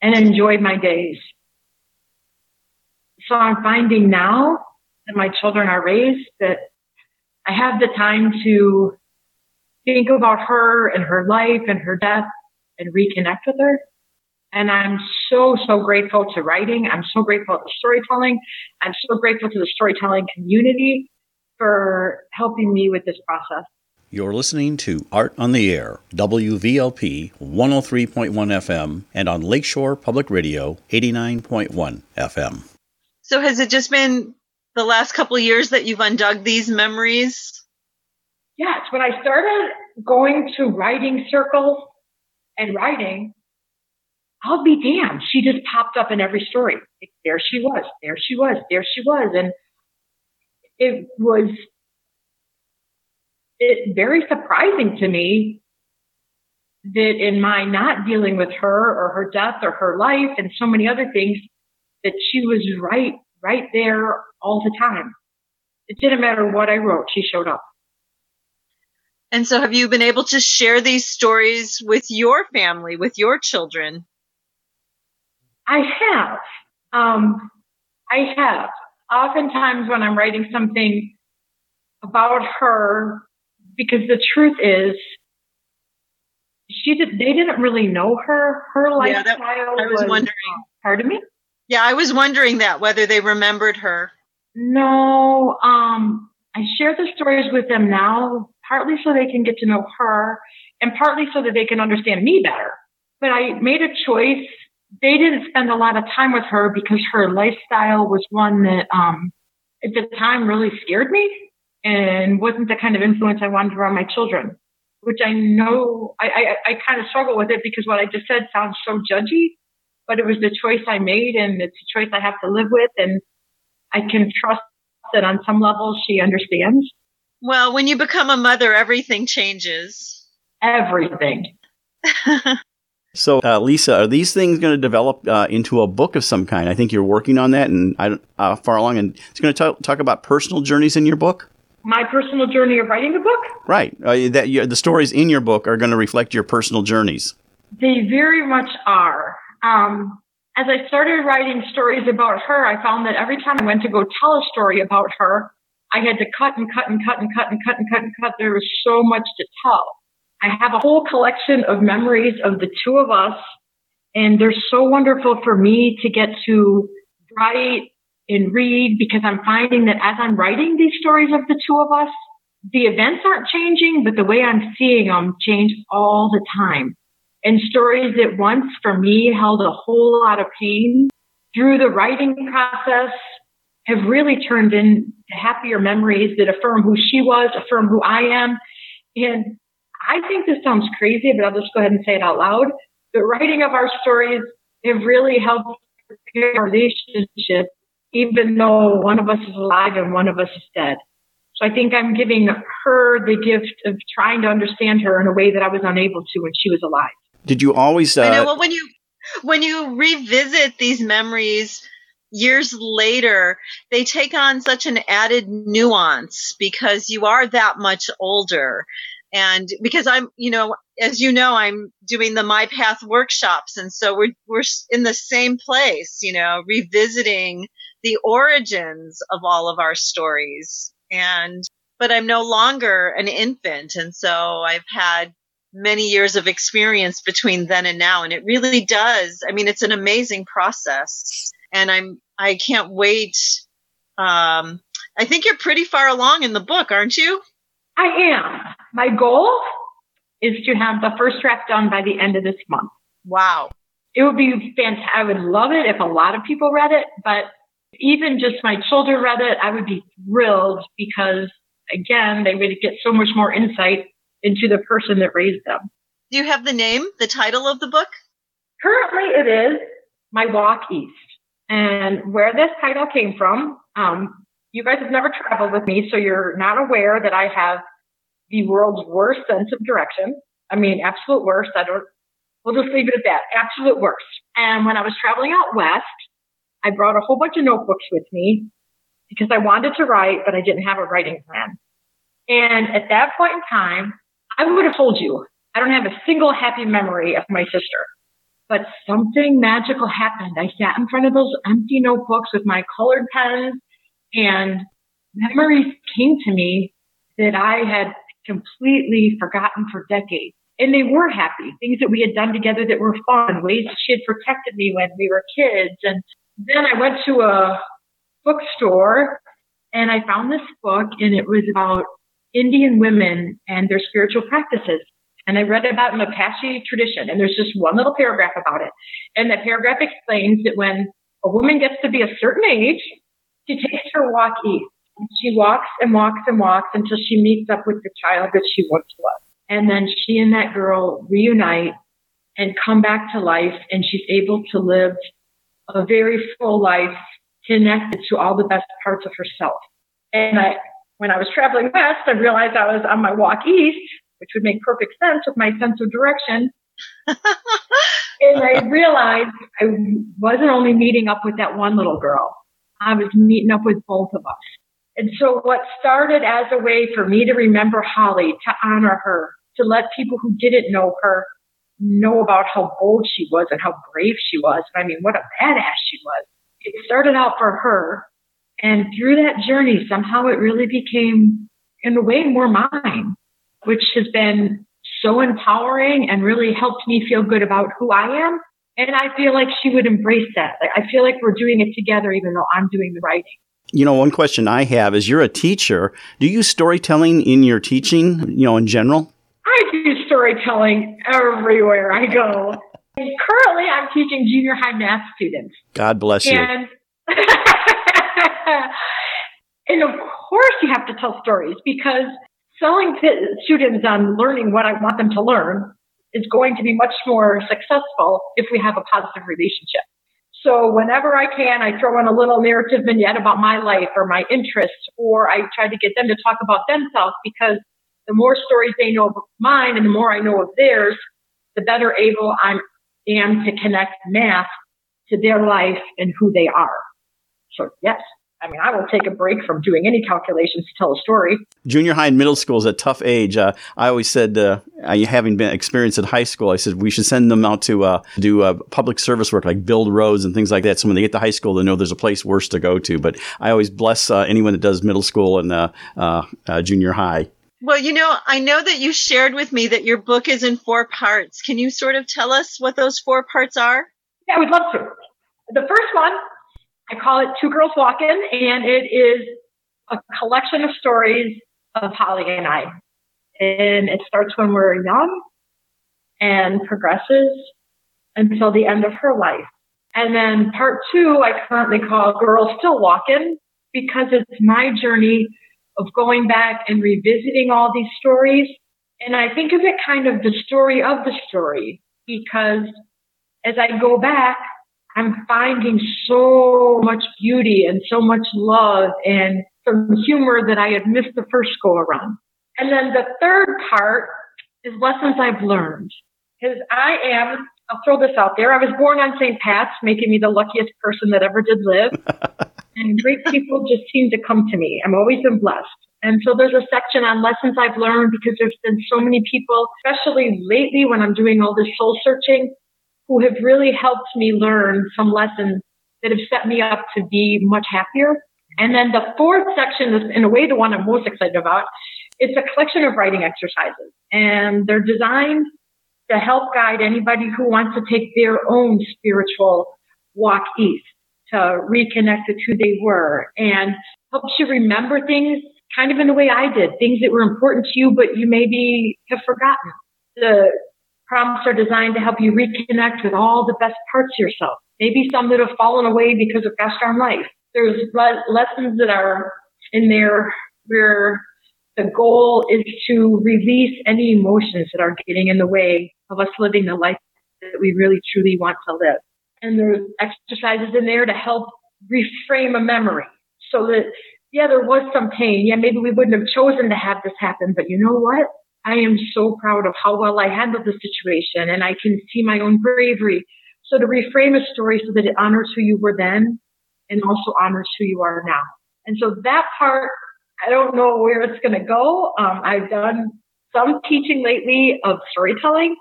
and enjoyed my days. So I'm finding now that my children are raised that I have the time to think about her and her life and her death and reconnect with her. And I'm so, so grateful to writing. I'm so grateful to storytelling. I'm so grateful to the storytelling community for helping me with this process. You're listening to Art on the Air, WVLP 103.1 FM, and on Lakeshore Public Radio 89.1 FM. So, has it just been the last couple years that you've undug these memories? Yes, when I started going to writing circles and writing, I'll be damned. She just popped up in every story. There she was. There she was. There she was. And it was it very surprising to me that in my not dealing with her or her death or her life and so many other things, that she was right, right there all the time. It didn't matter what I wrote, she showed up. And so, have you been able to share these stories with your family, with your children? I have. Um, I have. Oftentimes, when I'm writing something about her, because the truth is, she did. They didn't really know her. Her lifestyle. Yeah, that, I was, was wondering. Pardon me. Yeah, I was wondering that whether they remembered her. No, um, I share the stories with them now, partly so they can get to know her, and partly so that they can understand me better. But I made a choice they didn't spend a lot of time with her because her lifestyle was one that um, at the time really scared me and wasn't the kind of influence I wanted around my children. Which I know I, I, I kind of struggle with it because what I just said sounds so judgy, but it was the choice I made and it's a choice I have to live with and I can trust that on some level she understands. Well, when you become a mother, everything changes. Everything. *laughs* So, uh, Lisa, are these things going to develop uh, into a book of some kind? I think you're working on that, and I uh, far along. And it's going to talk about personal journeys in your book. My personal journey of writing a book. Right. Uh, that you, the stories in your book are going to reflect your personal journeys. They very much are. Um, as I started writing stories about her, I found that every time I went to go tell a story about her, I had to cut and cut and cut and cut and cut and cut and cut. There was so much to tell. I have a whole collection of memories of the two of us, and they're so wonderful for me to get to write and read because I'm finding that as I'm writing these stories of the two of us, the events aren't changing, but the way I'm seeing them change all the time. And stories that once for me held a whole lot of pain through the writing process have really turned into happier memories that affirm who she was, affirm who I am. And I think this sounds crazy, but I'll just go ahead and say it out loud. The writing of our stories have really helped our relationship, even though one of us is alive and one of us is dead. So I think I'm giving her the gift of trying to understand her in a way that I was unable to when she was alive. Did you always? Uh... I know. Well, when you when you revisit these memories years later, they take on such an added nuance because you are that much older and because I'm, you know, as you know, I'm doing the My Path workshops, and so we're we're in the same place, you know, revisiting the origins of all of our stories. And but I'm no longer an infant, and so I've had many years of experience between then and now, and it really does. I mean, it's an amazing process, and I'm I can't wait. Um, I think you're pretty far along in the book, aren't you? I am. My goal is to have the first draft done by the end of this month. Wow. It would be fantastic. I would love it if a lot of people read it, but even just my children read it, I would be thrilled because again, they would get so much more insight into the person that raised them. Do you have the name, the title of the book? Currently, it is My Walk East. And where this title came from, um, you guys have never traveled with me, so you're not aware that I have the world's worst sense of direction. I mean, absolute worst. I don't, we'll just leave it at that. Absolute worst. And when I was traveling out west, I brought a whole bunch of notebooks with me because I wanted to write, but I didn't have a writing plan. And at that point in time, I would have told you, I don't have a single happy memory of my sister. But something magical happened. I sat in front of those empty notebooks with my colored pens and memories came to me that I had completely forgotten for decades. And they were happy. Things that we had done together that were fun, ways she had protected me when we were kids. And then I went to a bookstore and I found this book and it was about Indian women and their spiritual practices. And I read about an Apache tradition and there's just one little paragraph about it. And that paragraph explains that when a woman gets to be a certain age, she takes her walk east. She walks and walks and walks until she meets up with the child that she once was. And then she and that girl reunite and come back to life and she's able to live a very full life connected to all the best parts of herself. And I, when I was traveling west, I realized I was on my walk east, which would make perfect sense with my sense of direction. *laughs* and I realized I wasn't only meeting up with that one little girl. I was meeting up with both of us. And so what started as a way for me to remember Holly, to honor her, to let people who didn't know her know about how bold she was and how brave she was. I mean, what a badass she was. It started out for her. And through that journey, somehow it really became, in a way, more mine, which has been so empowering and really helped me feel good about who I am and I feel like she would embrace that. Like, I feel like we're doing it together, even though I'm doing the writing. You know, one question I have is you're a teacher. Do you use storytelling in your teaching, you know, in general? I do storytelling everywhere I go. And currently, I'm teaching junior high math students. God bless you. And, *laughs* and of course, you have to tell stories because selling students on learning what I want them to learn is going to be much more successful if we have a positive relationship. So whenever I can, I throw in a little narrative vignette about my life or my interests, or I try to get them to talk about themselves because the more stories they know of mine and the more I know of theirs, the better able I am to connect math to their life and who they are. So yes, I mean, I will take a break from doing any calculations to tell a story. Junior high and middle school is a tough age. Uh, I always said, uh, having been experienced at high school, I said we should send them out to uh, do uh, public service work, like build roads and things like that. So when they get to high school, they know there's a place worse to go to. But I always bless uh, anyone that does middle school and uh, junior high. Well, you know, I know that you shared with me that your book is in four parts. Can you sort of tell us what those four parts are? Yeah, I would love to. The first one I call it Two Girls Walking, and it is a collection of stories of Holly and I. And it starts when we're young and progresses until the end of her life. And then part two, I currently call Girls Still Walking because it's my journey of going back and revisiting all these stories. And I think of it kind of the story of the story because as I go back, I'm finding so much beauty and so much love and some humor that I had missed the first go around. And then the third part is lessons I've learned. Because I am, I'll throw this out there. I was born on St. Pat's, making me the luckiest person that ever did live. *laughs* and great people just seem to come to me. I'm always been blessed. And so there's a section on lessons I've learned because there's been so many people, especially lately when I'm doing all this soul searching, who have really helped me learn some lessons that have set me up to be much happier. And then the fourth section is, in a way, the one I'm most excited about. It's a collection of writing exercises, and they're designed to help guide anybody who wants to take their own spiritual walk east to reconnect with who they were and helps you remember things kind of in the way I did, things that were important to you, but you maybe have forgotten. The prompts are designed to help you reconnect with all the best parts of yourself. Maybe some that have fallen away because of gosh darn life. There's le- lessons that are in there where The goal is to release any emotions that are getting in the way of us living the life that we really truly want to live. And there's exercises in there to help reframe a memory so that, yeah, there was some pain. Yeah, maybe we wouldn't have chosen to have this happen, but you know what? I am so proud of how well I handled the situation and I can see my own bravery. So to reframe a story so that it honors who you were then and also honors who you are now. And so that part, I don't know where it's going to go. Um, I've done some teaching lately of storytelling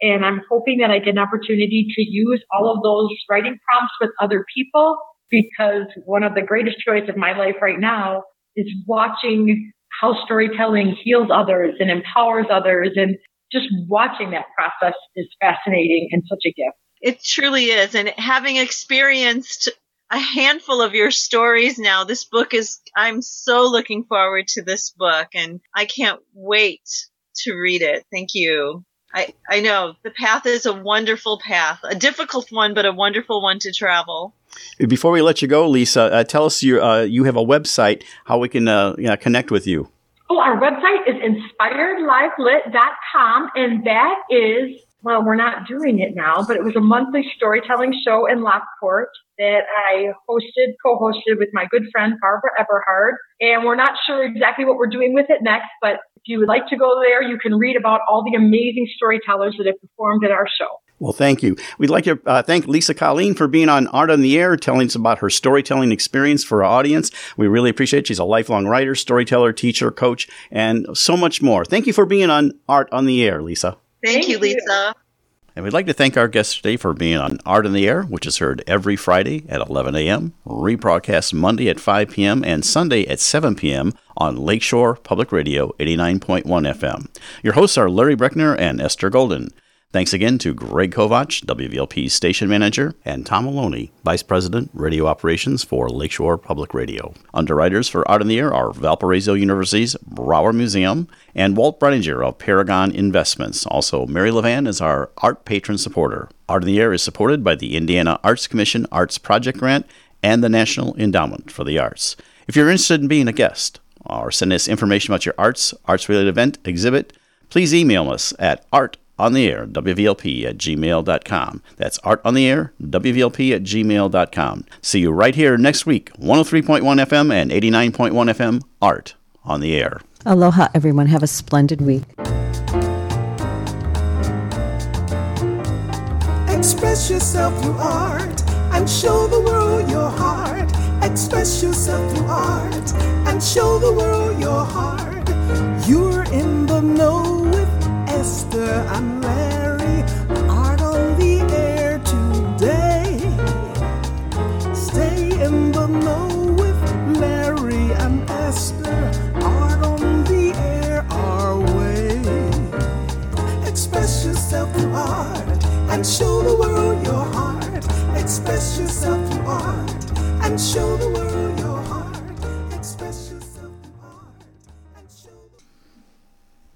and I'm hoping that I get an opportunity to use all of those writing prompts with other people because one of the greatest joys of my life right now is watching how storytelling heals others and empowers others. And just watching that process is fascinating and such a gift. It truly is. And having experienced a handful of your stories now, this book is, I'm so looking forward to this book and I can't wait to read it. Thank you. I, I know the path is a wonderful path, a difficult one, but a wonderful one to travel. Before we let you go, Lisa, uh, tell us your, uh, you have a website, how we can uh, you know, connect with you. Oh, our website is inspiredlivelit.com, and that is, well, we're not doing it now, but it was a monthly storytelling show in Lockport that I hosted, co-hosted with my good friend Barbara Eberhard. And we're not sure exactly what we're doing with it next, but if you would like to go there, you can read about all the amazing storytellers that have performed at our show. Well, thank you. We'd like to uh, thank Lisa Colleen for being on Art on the Air, telling us about her storytelling experience for our audience. We really appreciate it. She's a lifelong writer, storyteller, teacher, coach, and so much more. Thank you for being on Art on the Air, Lisa. Thank, thank you, Lisa. And we'd like to thank our guests today for being on Art in the Air, which is heard every Friday at 11 a.m., rebroadcast Monday at 5 p.m., and Sunday at 7 p.m. on Lakeshore Public Radio 89.1 FM. Your hosts are Larry Brechner and Esther Golden. Thanks again to Greg Kovach, WVLP's station manager, and Tom Maloney, Vice President, Radio Operations for Lakeshore Public Radio. Underwriters for Art in the Air are Valparaiso University's Brauer Museum and Walt Breitinger of Paragon Investments. Also, Mary Levan is our art patron supporter. Art in the Air is supported by the Indiana Arts Commission Arts Project Grant and the National Endowment for the Arts. If you're interested in being a guest or send us information about your arts, arts related event, exhibit, please email us at art on the air, WVLP at gmail.com. That's art on the air, WVLP at gmail.com. See you right here next week, 103.1 FM and 89.1 FM, Art on the Air. Aloha, everyone. Have a splendid week. Express yourself through art and show the world your heart. Express yourself through art and show the world your heart. You're in the know Esther and Larry art on the air today. Stay in the know with Larry and Esther. Art on the air our way. Express yourself through art and show the world your heart. Express yourself through art and show the world your heart. Express